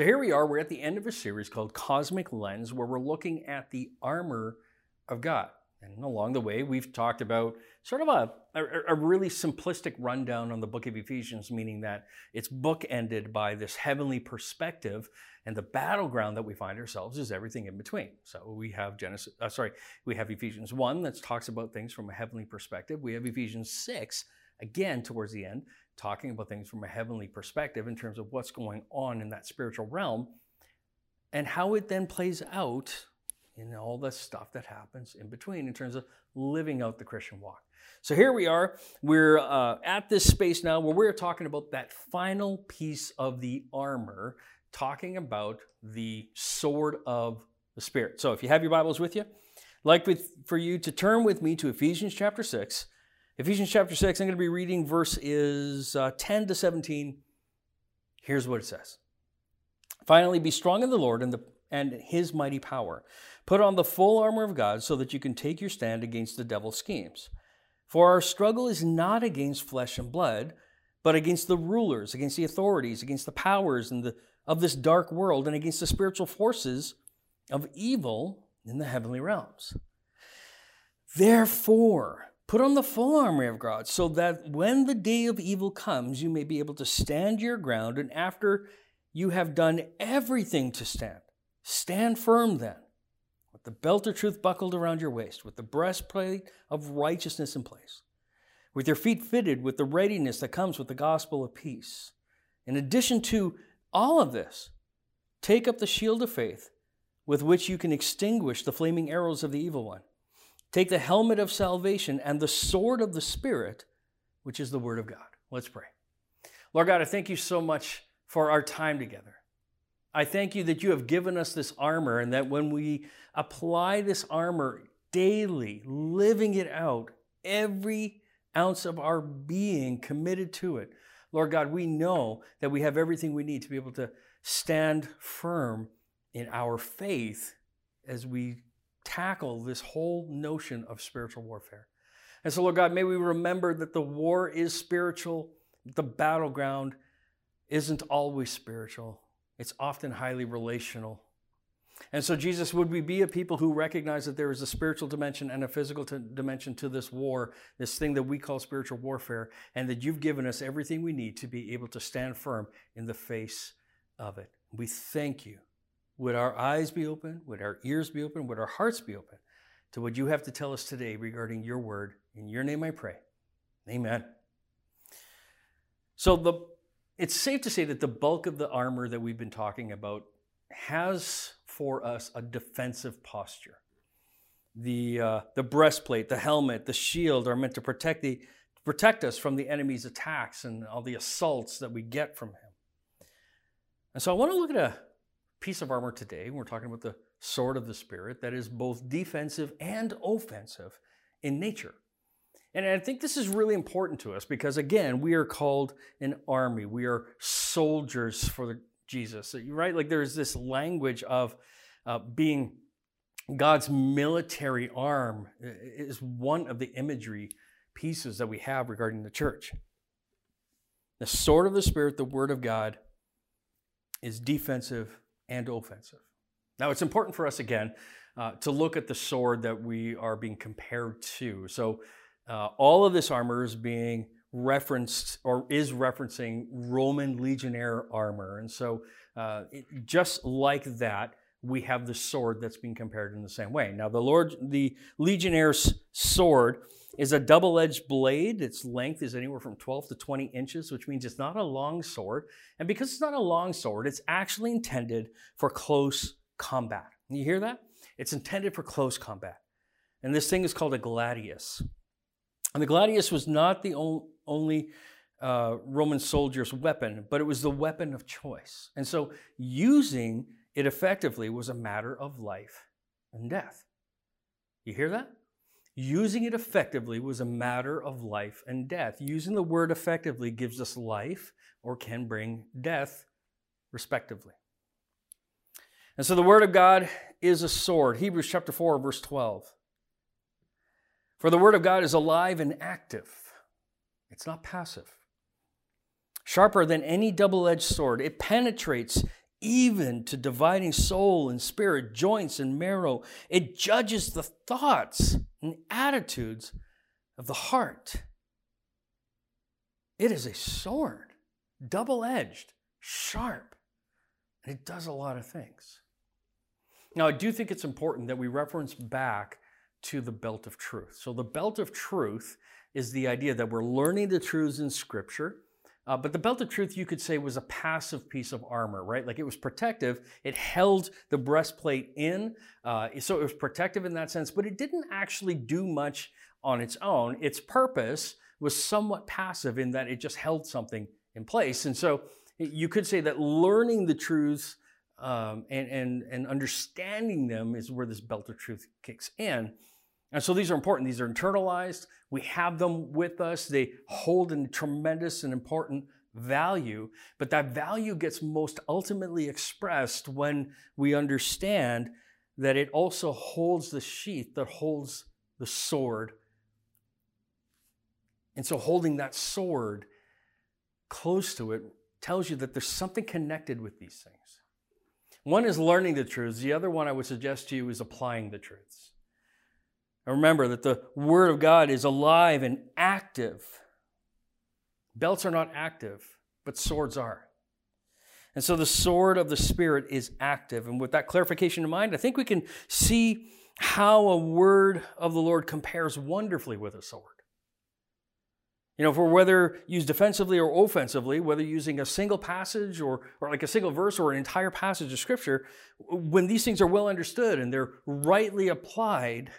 So here we are, we're at the end of a series called Cosmic Lens, where we're looking at the armor of God. And along the way, we've talked about sort of a, a, a, really simplistic rundown on the book of Ephesians, meaning that it's bookended by this heavenly perspective, and the battleground that we find ourselves is everything in between. So we have Genesis, uh, sorry, we have Ephesians 1 that talks about things from a heavenly perspective. We have Ephesians 6, again, towards the end, talking about things from a heavenly perspective in terms of what's going on in that spiritual realm and how it then plays out in all the stuff that happens in between in terms of living out the Christian walk. So here we are. We're uh, at this space now where we're talking about that final piece of the armor, talking about the sword of the Spirit. So if you have your Bibles with you, like with, for you to turn with me to Ephesians chapter 6. Ephesians chapter 6, I'm going to be reading verses uh, 10 to 17. Here's what it says Finally, be strong in the Lord and, the, and his mighty power. Put on the full armor of God so that you can take your stand against the devil's schemes. For our struggle is not against flesh and blood, but against the rulers, against the authorities, against the powers and the, of this dark world, and against the spiritual forces of evil in the heavenly realms. Therefore, put on the full armor of God, so that when the day of evil comes, you may be able to stand your ground, and after you have done everything to stand, stand firm then with the belt of truth buckled around your waist, with the breastplate of righteousness in place, with your feet fitted with the readiness that comes with the gospel of peace. In addition to all of this, take up the shield of faith with which you can extinguish the flaming arrows of the evil one. Take the helmet of salvation and the sword of the Spirit, which is the word of God. Let's pray. Lord God, I thank you so much for our time together. I thank you that you have given us this armor and that when we apply this armor daily, living it out, every ounce of our being committed to it, Lord God, we know that we have everything we need to be able to stand firm in our faith as we tackle this whole notion of spiritual warfare. And so, Lord God, may we remember that the war is spiritual, the battleground isn't always spiritual it's often highly relational. And so, Jesus, would we be a people who recognize that there is a spiritual dimension and a physical t- dimension to this war, this thing that we call spiritual warfare, and that you've given us everything we need to be able to stand firm in the face of it? We thank you. Would our eyes be open? Would our ears be open? Would our hearts be open to what you have to tell us today regarding your word? In your name I pray. Amen. So, the it's safe to say that the bulk of the armor that we've been talking about has for us a defensive posture. The, uh, the breastplate, the helmet, the shield are meant to protect, the, protect us from the enemy's attacks and all the assaults that we get from him. And so I want to look at a piece of armor today. We're talking about the sword of the Spirit that is both defensive and offensive in nature. And I think this is really important to us because, again, we are called an army. We are soldiers for Jesus, right? Like there's this language of uh, being God's military arm is one of the imagery pieces that we have regarding the church. The sword of the Spirit, the Word of God, is defensive and offensive. Now, it's important for us, again, uh, to look at the sword that we are being compared to. So, uh, all of this armor is being referenced or is referencing Roman legionnaire armor. And so, uh, it, just like that, we have the sword that's being compared in the same way. Now, the Lord, the legionnaire's sword is a double-edged blade. Its length is anywhere from 12 to 20 inches, which means it's not a long sword. And because it's not a long sword, it's actually intended for close combat. You hear that? It's intended for close combat. And this thing is called a gladius. And the gladius was not the only uh, Roman soldier's weapon, but it was the weapon of choice. And so using it effectively was a matter of life and death. You hear that? Using it effectively was a matter of life and death. Using the word effectively gives us life or can bring death, respectively. And so the word of God is a sword. Hebrews chapter 4, verse 12. For the Word of God is alive and active, it's not passive. Sharper than any double edged sword, it penetrates even to dividing soul and spirit, joints and marrow. It judges the thoughts and attitudes of the heart. It is a sword, double edged, sharp, and it does a lot of things. Now, I do think it's important that we reference back to the belt of truth. So, the belt of truth is the idea that we're learning the truths in Scripture. Uh, but the belt of truth, you could say, was a passive piece of armor, right? Like it was protective. It held the breastplate in. Uh, so it was protective in that sense, but it didn't actually do much on its own. Its purpose was somewhat passive in that it just held something in place. And so you could say that learning the truths um, and, and, and understanding them is where this belt of truth kicks in. And so these are important. These are internalized. We have them with us. They hold a tremendous and important value, but that value gets most ultimately expressed when we understand that it also holds the sheath that holds the sword. And so holding that sword close to it tells you that there's something connected with these things. One is learning the truths, the other one I would suggest to you is applying the truths. And remember that the Word of God is alive and active. Belts are not active, but swords are. And so the sword of the Spirit is active. And with that clarification in mind, I think we can see how a word of the Lord compares wonderfully with a sword. You know, for whether used defensively or offensively, whether using a single passage or, or like a single verse or an entire passage of Scripture, when these things are well understood and they're rightly applied,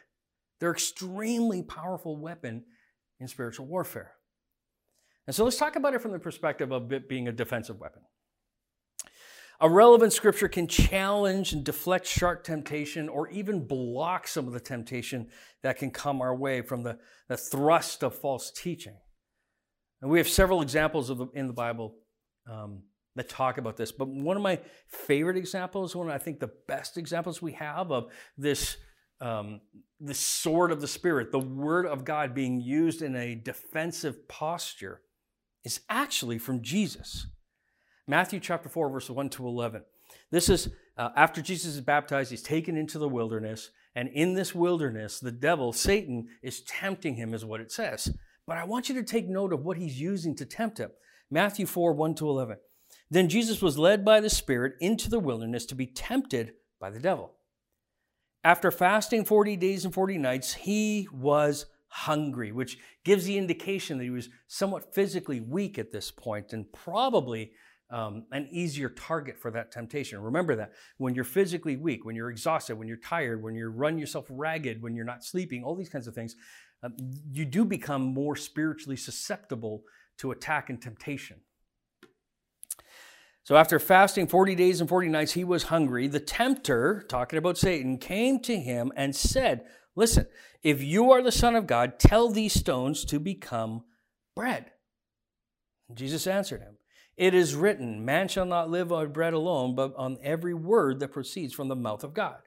they're extremely powerful weapon in spiritual warfare. And so let's talk about it from the perspective of it being a defensive weapon. A relevant scripture can challenge and deflect sharp temptation or even block some of the temptation that can come our way from the, the thrust of false teaching. And we have several examples of the, in the Bible um, that talk about this. But one of my favorite examples, one I think the best examples we have of this, um, the sword of the Spirit, the Word of God being used in a defensive posture, is actually from Jesus. Matthew chapter 4, verses 1 to 11. This is uh, after Jesus is baptized, he's taken into the wilderness. And in this wilderness, the devil, Satan, is tempting him, is what it says. But I want you to take note of what he's using to tempt him. Matthew 4 1 to 11. Then Jesus was led by the Spirit into the wilderness to be tempted by the devil. After fasting 40 days and 40 nights, he was hungry, which gives the indication that he was somewhat physically weak at this point and probably um, an easier target for that temptation. Remember that when you're physically weak, when you're exhausted, when you're tired, when you run yourself ragged, when you're not sleeping, all these kinds of things, um, you do become more spiritually susceptible to attack and temptation. So after fasting 40 days and 40 nights, he was hungry. The tempter, talking about Satan, came to him and said, Listen, if you are the Son of God, tell these stones to become bread. Jesus answered him, It is written, Man shall not live on bread alone, but on every word that proceeds from the mouth of God.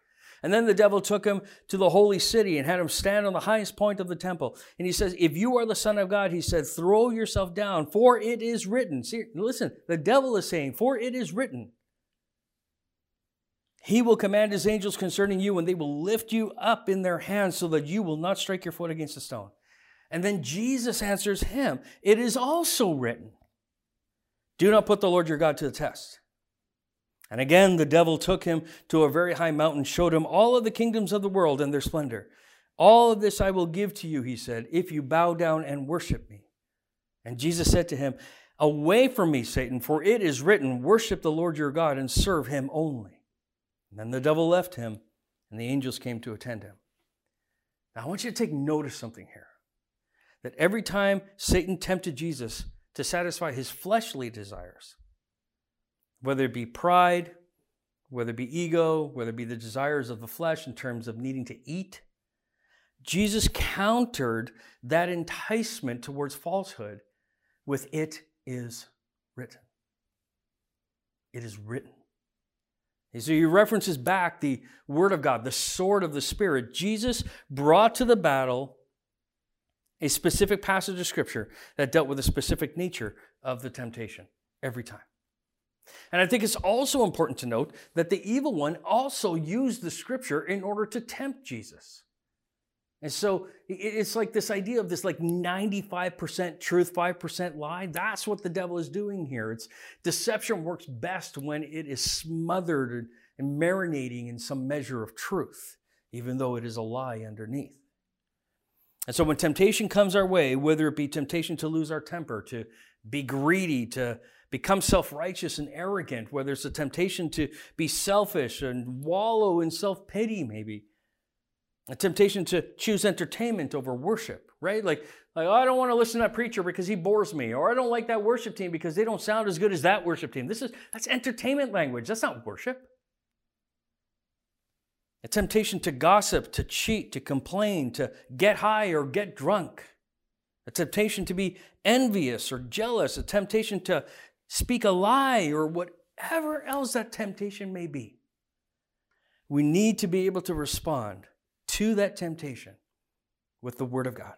And then the devil took him to the holy city and had him stand on the highest point of the temple. And he says, If you are the Son of God, he said, throw yourself down, for it is written. See, listen, the devil is saying, For it is written. He will command his angels concerning you, and they will lift you up in their hands so that you will not strike your foot against a stone. And then Jesus answers him, It is also written, Do not put the Lord your God to the test. And again, the devil took him to a very high mountain, showed him all of the kingdoms of the world and their splendor. All of this I will give to you, he said, if you bow down and worship me. And Jesus said to him, Away from me, Satan, for it is written, Worship the Lord your God and serve him only. And then the devil left him, and the angels came to attend him. Now, I want you to take note of something here that every time Satan tempted Jesus to satisfy his fleshly desires, whether it be pride, whether it be ego, whether it be the desires of the flesh in terms of needing to eat. Jesus countered that enticement towards falsehood with it is written. It is written. And so he references back the word of God, the sword of the Spirit. Jesus brought to the battle a specific passage of scripture that dealt with a specific nature of the temptation every time. And I think it's also important to note that the evil one also used the scripture in order to tempt Jesus. And so it's like this idea of this like 95% truth, 5% lie. That's what the devil is doing here. It's deception works best when it is smothered and marinating in some measure of truth, even though it is a lie underneath. And so when temptation comes our way, whether it be temptation to lose our temper, to be greedy, to become self righteous and arrogant, whether it's a temptation to be selfish and wallow in self pity, maybe, a temptation to choose entertainment over worship, right? Like, like oh, I don't want to listen to that preacher because he bores me, or I don't like that worship team because they don't sound as good as that worship team. This is that's entertainment language. That's not worship. A temptation to gossip, to cheat, to complain, to get high or get drunk. A temptation to be envious or jealous, a temptation to speak a lie or whatever else that temptation may be. We need to be able to respond to that temptation with the Word of God,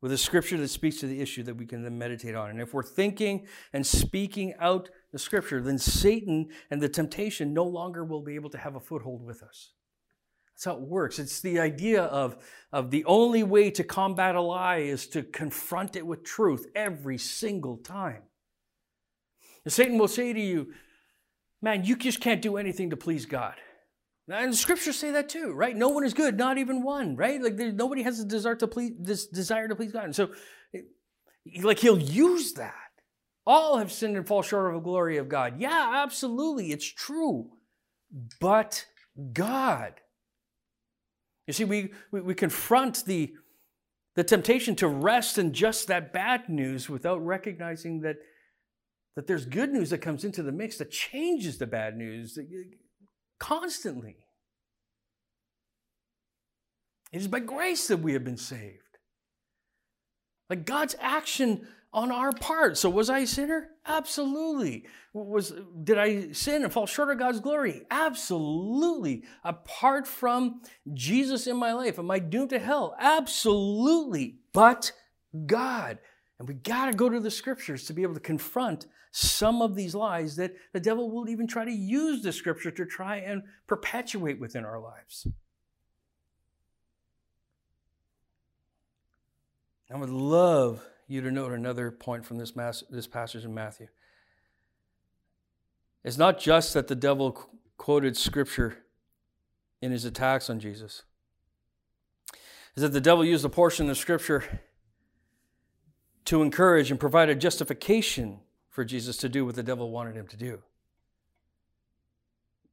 with a scripture that speaks to the issue that we can then meditate on. And if we're thinking and speaking out the scripture, then Satan and the temptation no longer will be able to have a foothold with us. That's how it works. It's the idea of, of the only way to combat a lie is to confront it with truth every single time. And Satan will say to you, Man, you just can't do anything to please God. And the scriptures say that too, right? No one is good, not even one, right? Like nobody has a desire to please this desire to please God. And so like he'll use that. All have sinned and fall short of the glory of God. Yeah, absolutely, it's true. But God. You see, we, we, we confront the, the temptation to rest in just that bad news without recognizing that, that there's good news that comes into the mix that changes the bad news uh, constantly. It is by grace that we have been saved. Like God's action on our part. So was I a sinner? Absolutely. Was did I sin and fall short of God's glory? Absolutely. Apart from Jesus in my life, am I doomed to hell? Absolutely. But God. And we got to go to the scriptures to be able to confront some of these lies that the devil will even try to use the scripture to try and perpetuate within our lives. I would love you to note another point from this, mass, this passage in Matthew. It's not just that the devil quoted scripture in his attacks on Jesus, is that the devil used a portion of scripture to encourage and provide a justification for Jesus to do what the devil wanted him to do.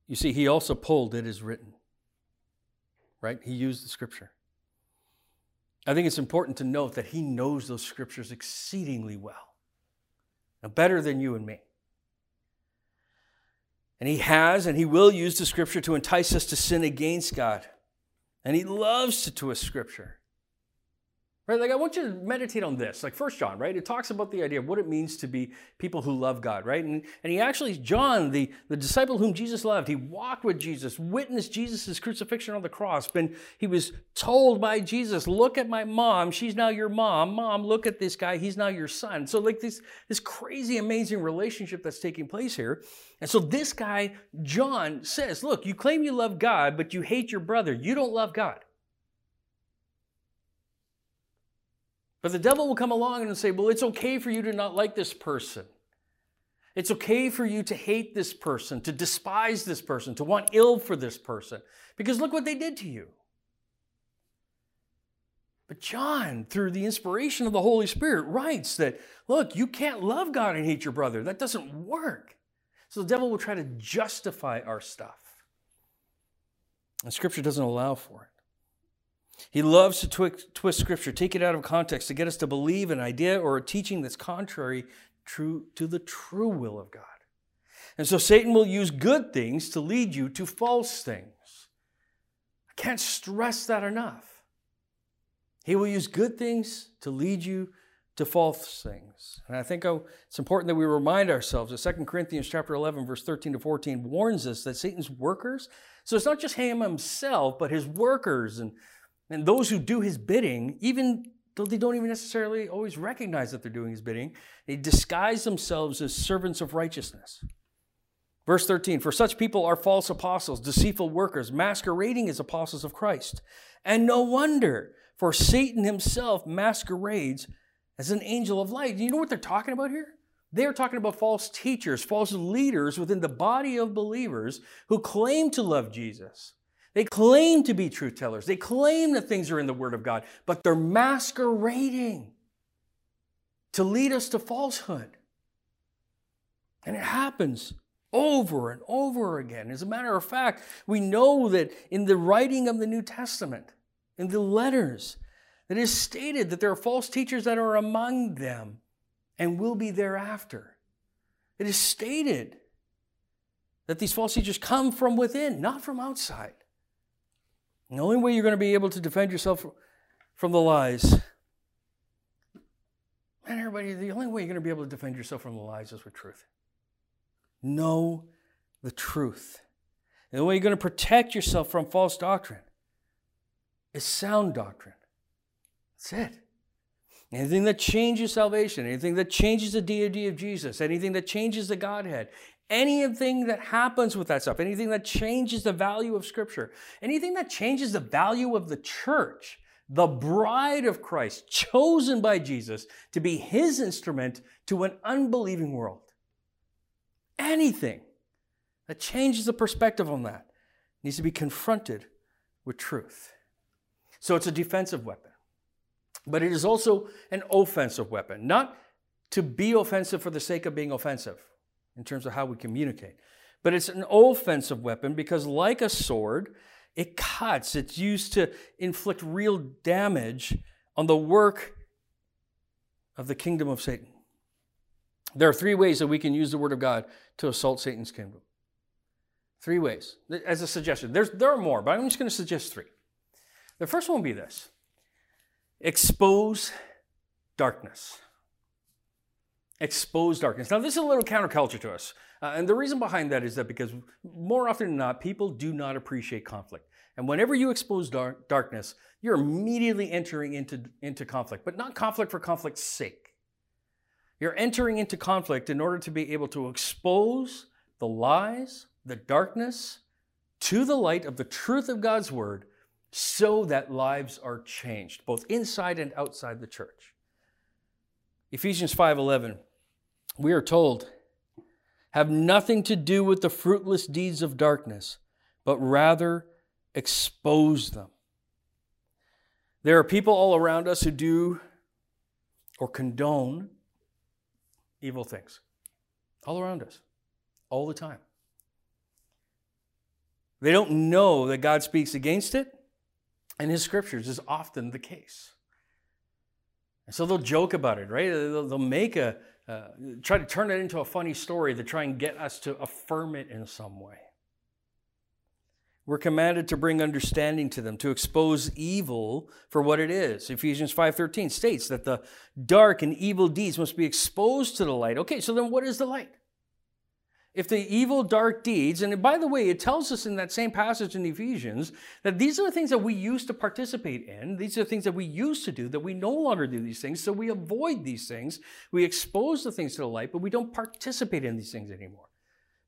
You see, he also pulled it is written, right? He used the scripture. I think it's important to note that he knows those scriptures exceedingly well, now, better than you and me. And he has and he will use the scripture to entice us to sin against God. And he loves to twist scripture. Right? Like I want you to meditate on this. Like First John, right? It talks about the idea of what it means to be people who love God, right? And, and he actually, John, the, the disciple whom Jesus loved, he walked with Jesus, witnessed Jesus' crucifixion on the cross. But he was told by Jesus, look at my mom, she's now your mom. Mom, look at this guy, he's now your son. So like this, this crazy, amazing relationship that's taking place here. And so this guy, John, says, look, you claim you love God, but you hate your brother. You don't love God. But the devil will come along and say, well, it's okay for you to not like this person. It's okay for you to hate this person, to despise this person, to want ill for this person, because look what they did to you. But John, through the inspiration of the Holy Spirit, writes that, look, you can't love God and hate your brother. That doesn't work. So the devil will try to justify our stuff. And Scripture doesn't allow for it. He loves to twist, twist scripture, take it out of context to get us to believe an idea or a teaching that's contrary true, to the true will of God. And so Satan will use good things to lead you to false things. I can't stress that enough. He will use good things to lead you to false things. And I think oh, it's important that we remind ourselves that 2 Corinthians chapter 11 verse 13 to 14 warns us that Satan's workers, so it's not just him himself, but his workers and and those who do his bidding, even though they don't even necessarily always recognize that they're doing his bidding, they disguise themselves as servants of righteousness. Verse 13 For such people are false apostles, deceitful workers, masquerading as apostles of Christ. And no wonder, for Satan himself masquerades as an angel of light. You know what they're talking about here? They're talking about false teachers, false leaders within the body of believers who claim to love Jesus. They claim to be truth tellers. They claim that things are in the Word of God, but they're masquerading to lead us to falsehood. And it happens over and over again. As a matter of fact, we know that in the writing of the New Testament, in the letters, it is stated that there are false teachers that are among them and will be thereafter. It is stated that these false teachers come from within, not from outside. And the only way you're going to be able to defend yourself from the lies, man, everybody, the only way you're going to be able to defend yourself from the lies is with truth. Know the truth. And the way you're going to protect yourself from false doctrine is sound doctrine. That's it. Anything that changes salvation, anything that changes the deity of Jesus, anything that changes the Godhead, anything that happens with that stuff, anything that changes the value of Scripture, anything that changes the value of the church, the bride of Christ, chosen by Jesus to be his instrument to an unbelieving world. Anything that changes the perspective on that needs to be confronted with truth. So it's a defensive weapon, but it is also an offensive weapon, not to be offensive for the sake of being offensive in terms of how we communicate, but it's an offensive weapon because, like a sword, it cuts, it's used to inflict real damage on the work of the kingdom of Satan. There are three ways that we can use the Word of God to assault Satan's kingdom. Three ways, as a suggestion. There's, there are more, but I'm just going to suggest three. The first one will be this expose darkness. Expose darkness. Now, this is a little counterculture to us. Uh, and the reason behind that is that because more often than not, people do not appreciate conflict. And whenever you expose dark, darkness, you're immediately entering into, into conflict, but not conflict for conflict's sake. You're entering into conflict in order to be able to expose the lies, the darkness to the light of the truth of God's word so that lives are changed, both inside and outside the church. Ephesians 5:11 we are told have nothing to do with the fruitless deeds of darkness, but rather expose them. There are people all around us who do or condone evil things all around us, all the time. They don't know that God speaks against it, and His scriptures is often the case. And so they'll joke about it, right? They'll, they'll make a, uh, try to turn it into a funny story to try and get us to affirm it in some way. We're commanded to bring understanding to them, to expose evil for what it is. Ephesians 5:13 states that the dark and evil deeds must be exposed to the light. Okay, so then what is the light? If the evil dark deeds, and by the way, it tells us in that same passage in Ephesians that these are the things that we used to participate in. These are the things that we used to do, that we no longer do these things. So we avoid these things. We expose the things to the light, but we don't participate in these things anymore.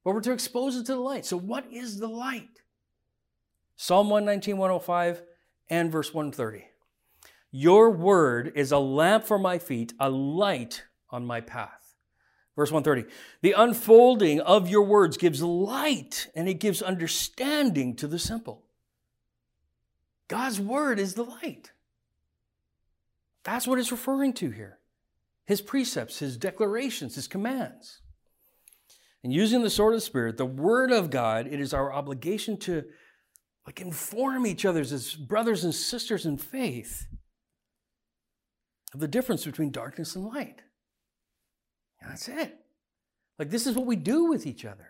But we're to expose it to the light. So what is the light? Psalm 119, 105, and verse 130. Your word is a lamp for my feet, a light on my path. Verse 130. The unfolding of your words gives light and it gives understanding to the simple. God's word is the light. That's what it's referring to here. His precepts, his declarations, his commands. And using the sword of the Spirit, the word of God, it is our obligation to like inform each other as brothers and sisters in faith of the difference between darkness and light. And that's it. Like this is what we do with each other.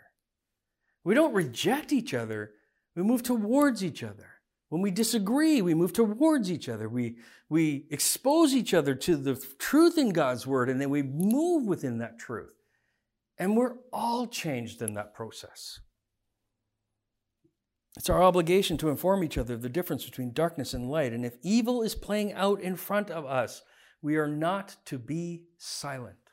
We don't reject each other, we move towards each other. When we disagree, we move towards each other. We, we expose each other to the truth in God's word, and then we move within that truth. And we're all changed in that process. It's our obligation to inform each other of the difference between darkness and light. And if evil is playing out in front of us, we are not to be silent.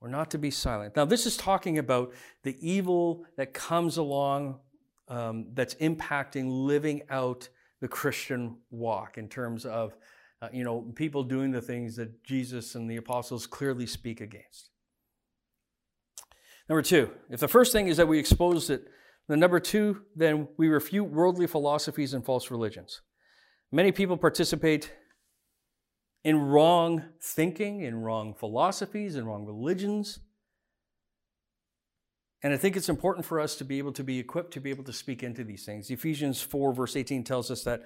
We're not to be silent. Now, this is talking about the evil that comes along um, that's impacting living out the Christian walk in terms of, uh, you know, people doing the things that Jesus and the apostles clearly speak against. Number two, if the first thing is that we expose it, then number two, then we refute worldly philosophies and false religions. Many people participate in wrong thinking, in wrong philosophies, in wrong religions. And I think it's important for us to be able to be equipped to be able to speak into these things. Ephesians 4, verse 18 tells us that,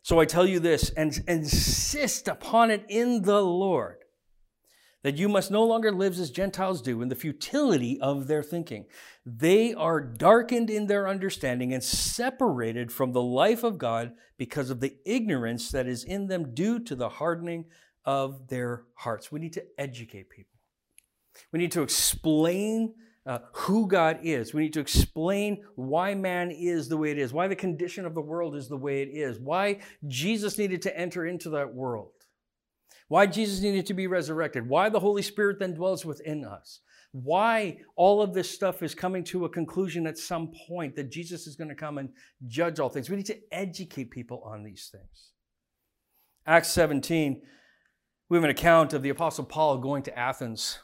So I tell you this, and insist upon it in the Lord, that you must no longer live as Gentiles do in the futility of their thinking. They are darkened in their understanding and separated from the life of God because of the ignorance that is in them due to the hardening of their hearts. We need to educate people. We need to explain uh, who God is. We need to explain why man is the way it is, why the condition of the world is the way it is, why Jesus needed to enter into that world why Jesus needed to be resurrected, why the Holy Spirit then dwells within us, why all of this stuff is coming to a conclusion at some point that Jesus is going to come and judge all things. We need to educate people on these things. Acts 17, we have an account of the Apostle Paul going to Athens.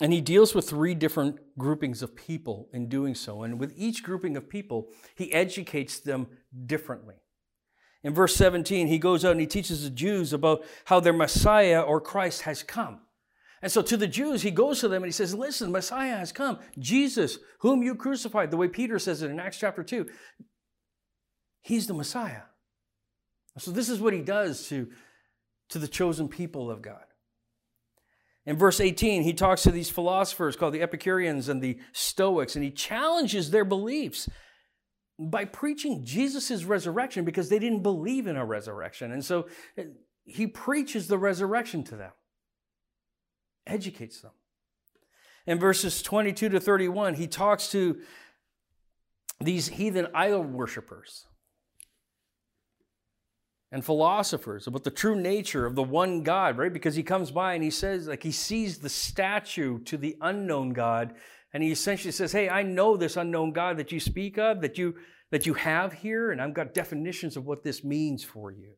And he deals with three different groupings of people in doing so. And with each grouping of people, he educates them differently. In verse 17, he goes out and he teaches the Jews about how their Messiah or Christ has come. And so to the Jews, he goes to them and he says, Listen, Messiah has come. Jesus, whom you crucified, the way Peter says it in Acts chapter 2, he's the Messiah. So this is what he does to, to the chosen people of God. In verse 18, he talks to these philosophers called the Epicureans and the Stoics, and he challenges their beliefs by preaching Jesus' resurrection because they didn't believe in a resurrection. And so eh, he preaches the resurrection to them, educates them. In verses 22 to 31, he talks to these heathen idol worshippers and philosophers about the true nature of the one God, right? Because he comes by and he says, like, he sees the statue to the unknown God and he essentially says, Hey, I know this unknown God that you speak of, that you, that you have here, and I've got definitions of what this means for you.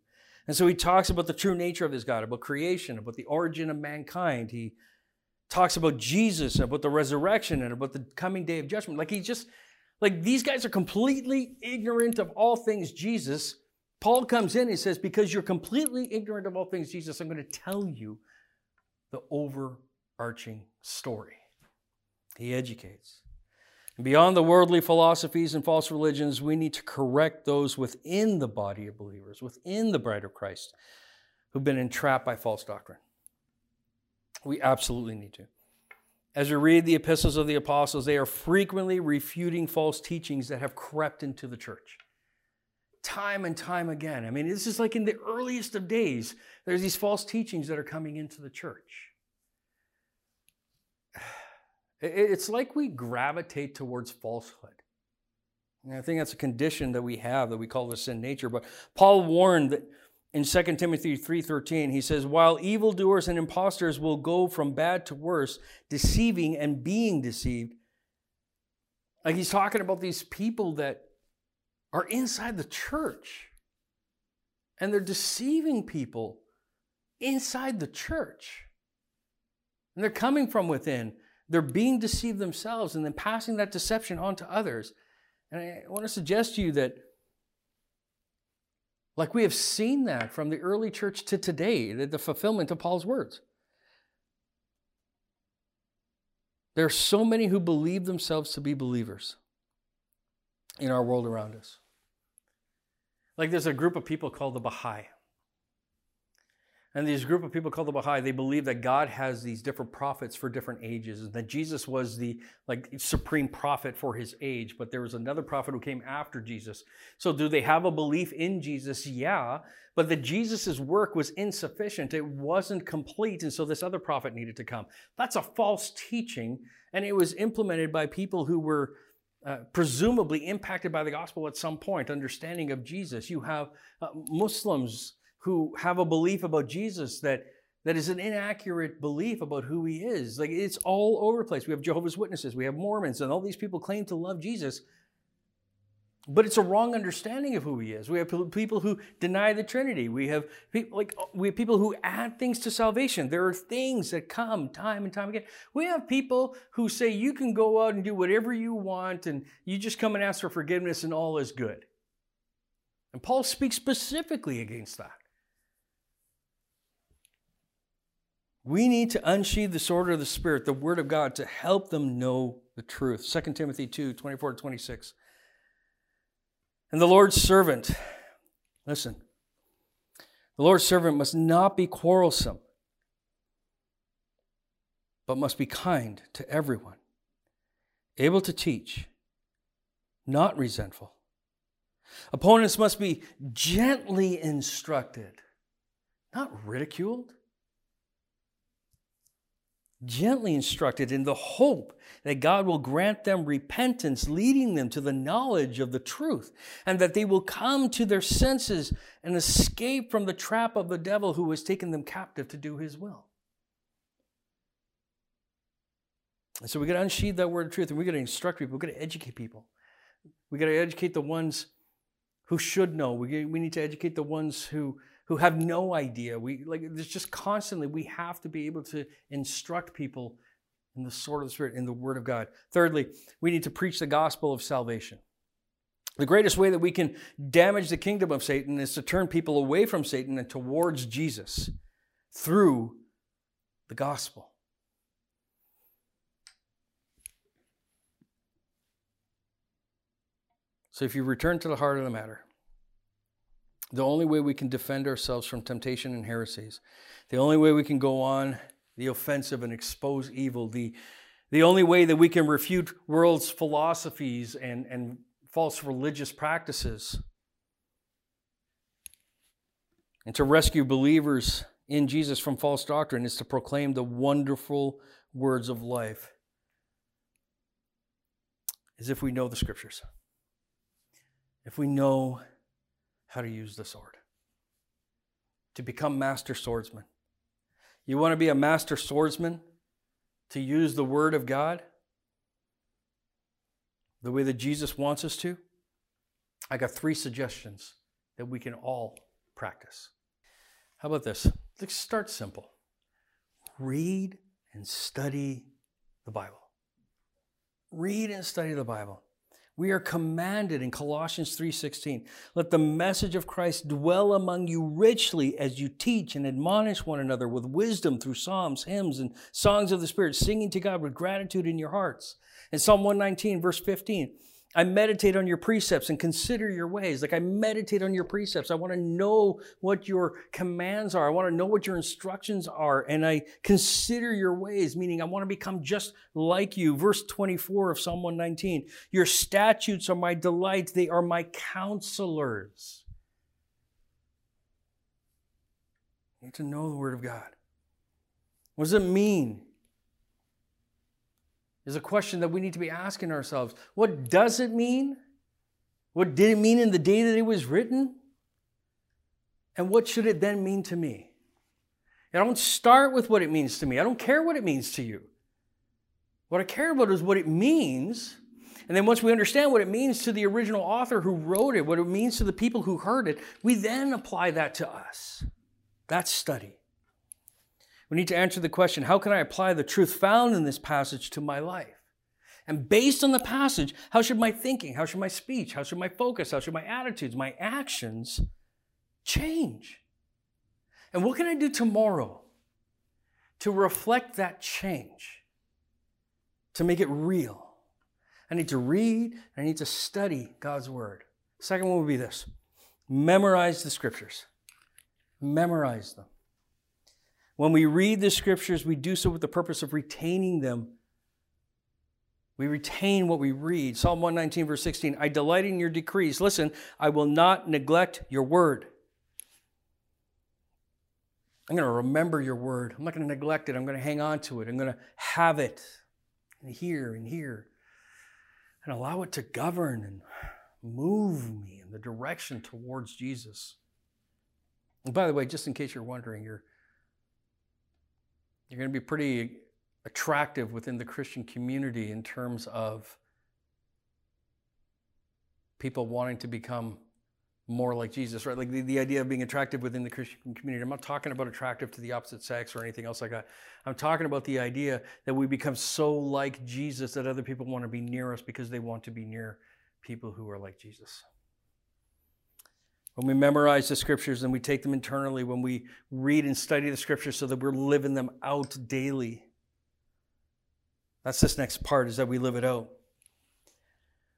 And so he talks about the true nature of this God, about creation, about the origin of mankind. He talks about Jesus, about the resurrection, and about the coming day of judgment. Like he just, like these guys are completely ignorant of all things Jesus. Paul comes in and says, Because you're completely ignorant of all things Jesus, I'm going to tell you the overarching story. He educates. And beyond the worldly philosophies and false religions, we need to correct those within the body of believers, within the bride of Christ, who've been entrapped by false doctrine. We absolutely need to. As we read the epistles of the apostles, they are frequently refuting false teachings that have crept into the church. Time and time again. I mean, this is like in the earliest of days, there's these false teachings that are coming into the church. It's like we gravitate towards falsehood. And I think that's a condition that we have that we call the sin nature. But Paul warned that in 2 Timothy 3:13, he says, "While evildoers and impostors will go from bad to worse, deceiving and being deceived." Like he's talking about these people that are inside the church. And they're deceiving people inside the church. And they're coming from within. They're being deceived themselves and then passing that deception on to others. And I want to suggest to you that, like we have seen that from the early church to today, the fulfillment of Paul's words. There are so many who believe themselves to be believers in our world around us. Like there's a group of people called the Baha'i. And these group of people called the Baha'i, they believe that God has these different prophets for different ages, and that Jesus was the like supreme prophet for his age, but there was another prophet who came after Jesus. So do they have a belief in Jesus? Yeah, but that Jesus' work was insufficient. It wasn't complete, and so this other prophet needed to come. That's a false teaching, and it was implemented by people who were uh, presumably impacted by the gospel at some point, understanding of Jesus. You have uh, Muslims who have a belief about Jesus that that is an inaccurate belief about who he is. Like it's all over the place. We have Jehovah's Witnesses, we have Mormons, and all these people claim to love Jesus. But it's a wrong understanding of who he is. We have people who deny the Trinity. We have people like we have people who add things to salvation. There are things that come time and time again. We have people who say you can go out and do whatever you want and you just come and ask for forgiveness and all is good. And Paul speaks specifically against that. We need to unsheathe the sword of the Spirit, the Word of God, to help them know the truth. 2 Timothy 2 24 to 26. And the Lord's servant, listen, the Lord's servant must not be quarrelsome, but must be kind to everyone, able to teach, not resentful. Opponents must be gently instructed, not ridiculed gently instructed in the hope that God will grant them repentance, leading them to the knowledge of the truth, and that they will come to their senses and escape from the trap of the devil who has taken them captive to do his will. And so we got to unsheathe that word of truth and we got to instruct people, we got to educate people. We got to educate the ones who should know. We, we need to educate the ones who who have no idea. We like there's just constantly we have to be able to instruct people in the sword of the spirit, in the word of God. Thirdly, we need to preach the gospel of salvation. The greatest way that we can damage the kingdom of Satan is to turn people away from Satan and towards Jesus through the gospel. So if you return to the heart of the matter, the only way we can defend ourselves from temptation and heresies, the only way we can go on the offensive and expose evil, the, the only way that we can refute world's philosophies and, and false religious practices, and to rescue believers in Jesus from false doctrine is to proclaim the wonderful words of life as if we know the scriptures. If we know how to use the sword, to become master swordsman. You want to be a master swordsman? To use the word of God the way that Jesus wants us to? I got three suggestions that we can all practice. How about this? Let's start simple. Read and study the Bible. Read and study the Bible. We are commanded in Colossians 3:16, let the message of Christ dwell among you richly as you teach and admonish one another with wisdom through psalms, hymns, and songs of the Spirit, singing to God with gratitude in your hearts. In Psalm 119 verse 15, I meditate on your precepts and consider your ways. Like I meditate on your precepts. I want to know what your commands are. I want to know what your instructions are. And I consider your ways, meaning I want to become just like you. Verse 24 of Psalm 119 Your statutes are my delight, they are my counselors. You need to know the Word of God. What does it mean? Is a question that we need to be asking ourselves. What does it mean? What did it mean in the day that it was written? And what should it then mean to me? And I don't start with what it means to me. I don't care what it means to you. What I care about is what it means. And then once we understand what it means to the original author who wrote it, what it means to the people who heard it, we then apply that to us. That's study. We need to answer the question how can I apply the truth found in this passage to my life? And based on the passage, how should my thinking, how should my speech, how should my focus, how should my attitudes, my actions change? And what can I do tomorrow to reflect that change, to make it real? I need to read, I need to study God's Word. Second one would be this memorize the scriptures, memorize them. When we read the scriptures, we do so with the purpose of retaining them. We retain what we read. Psalm 119, verse 16 I delight in your decrees. Listen, I will not neglect your word. I'm going to remember your word. I'm not going to neglect it. I'm going to hang on to it. I'm going to have it and hear and hear and allow it to govern and move me in the direction towards Jesus. And by the way, just in case you're wondering, you're You're going to be pretty attractive within the Christian community in terms of people wanting to become more like Jesus, right? Like the, the idea of being attractive within the Christian community. I'm not talking about attractive to the opposite sex or anything else like that. I'm talking about the idea that we become so like Jesus that other people want to be near us because they want to be near people who are like Jesus. When we memorize the scriptures and we take them internally, when we read and study the scriptures so that we're living them out daily. That's this next part is that we live it out.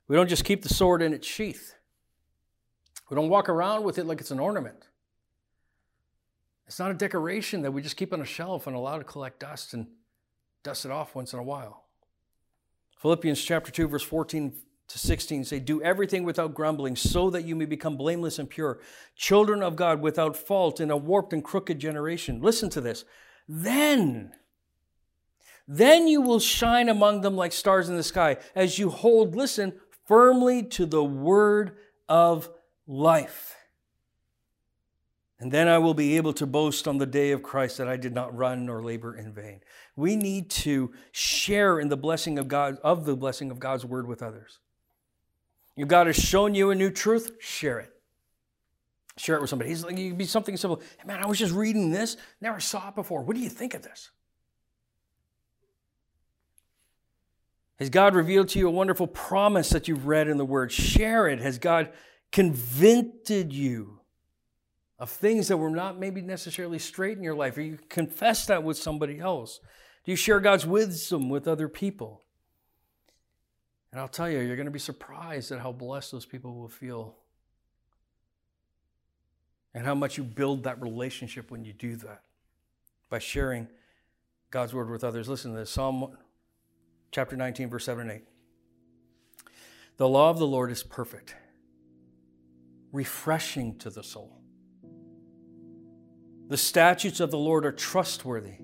We don't just keep the sword in its sheath. We don't walk around with it like it's an ornament. It's not a decoration that we just keep on a shelf and allow to collect dust and dust it off once in a while. Philippians chapter 2 verse 14 to 16 say do everything without grumbling so that you may become blameless and pure children of God without fault in a warped and crooked generation. Listen to this. Then then you will shine among them like stars in the sky as you hold listen firmly to the word of life. And then I will be able to boast on the day of Christ that I did not run nor labor in vain. We need to share in the blessing of God, of the blessing of God's word with others. If God has shown you a new truth, share it. Share it with somebody. He's like, it could be something simple. Hey, man, I was just reading this, never saw it before. What do you think of this? Has God revealed to you a wonderful promise that you've read in the Word? Share it. Has God convicted you of things that were not maybe necessarily straight in your life, or you confess that with somebody else? Do you share God's wisdom with other people? And I'll tell you, you're going to be surprised at how blessed those people will feel and how much you build that relationship when you do that by sharing God's word with others. Listen to this Psalm chapter 19, verse 7 and 8. The law of the Lord is perfect refreshing to the soul. The statutes of the Lord are trustworthy,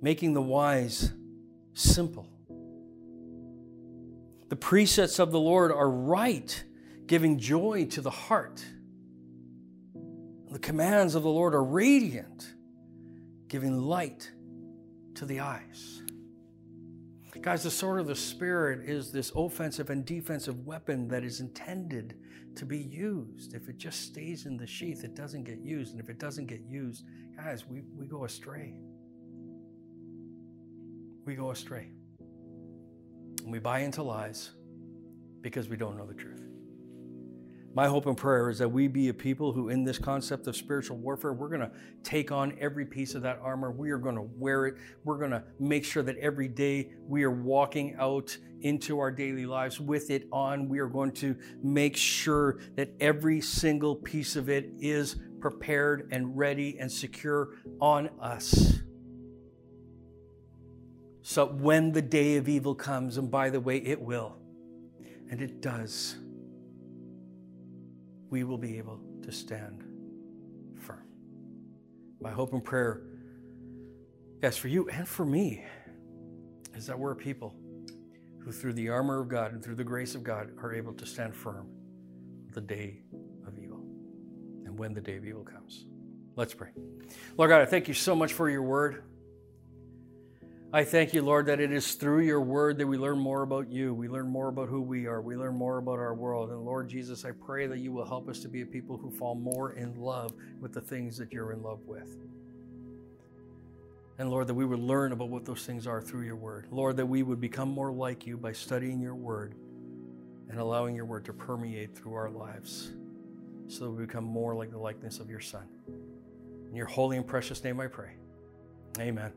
making the wise simple. The precepts of the Lord are right, giving joy to the heart. The commands of the Lord are radiant, giving light to the eyes. Guys, the sword of the Spirit is this offensive and defensive weapon that is intended to be used. If it just stays in the sheath, it doesn't get used. And if it doesn't get used, guys, we, we go astray. We go astray. We buy into lies because we don't know the truth. My hope and prayer is that we be a people who, in this concept of spiritual warfare, we're going to take on every piece of that armor. We are going to wear it. We're going to make sure that every day we are walking out into our daily lives with it on. We are going to make sure that every single piece of it is prepared and ready and secure on us. So when the day of evil comes, and by the way, it will, and it does we will be able to stand firm. My hope and prayer, yes, for you and for me, is that we're a people who, through the armor of God and through the grace of God, are able to stand firm the day of evil and when the day of evil comes. Let's pray. Lord God, I thank you so much for your word. I thank you, Lord, that it is through your word that we learn more about you. We learn more about who we are. We learn more about our world. And Lord Jesus, I pray that you will help us to be a people who fall more in love with the things that you're in love with. And Lord, that we would learn about what those things are through your word. Lord, that we would become more like you by studying your word and allowing your word to permeate through our lives so that we become more like the likeness of your Son. In your holy and precious name I pray. Amen.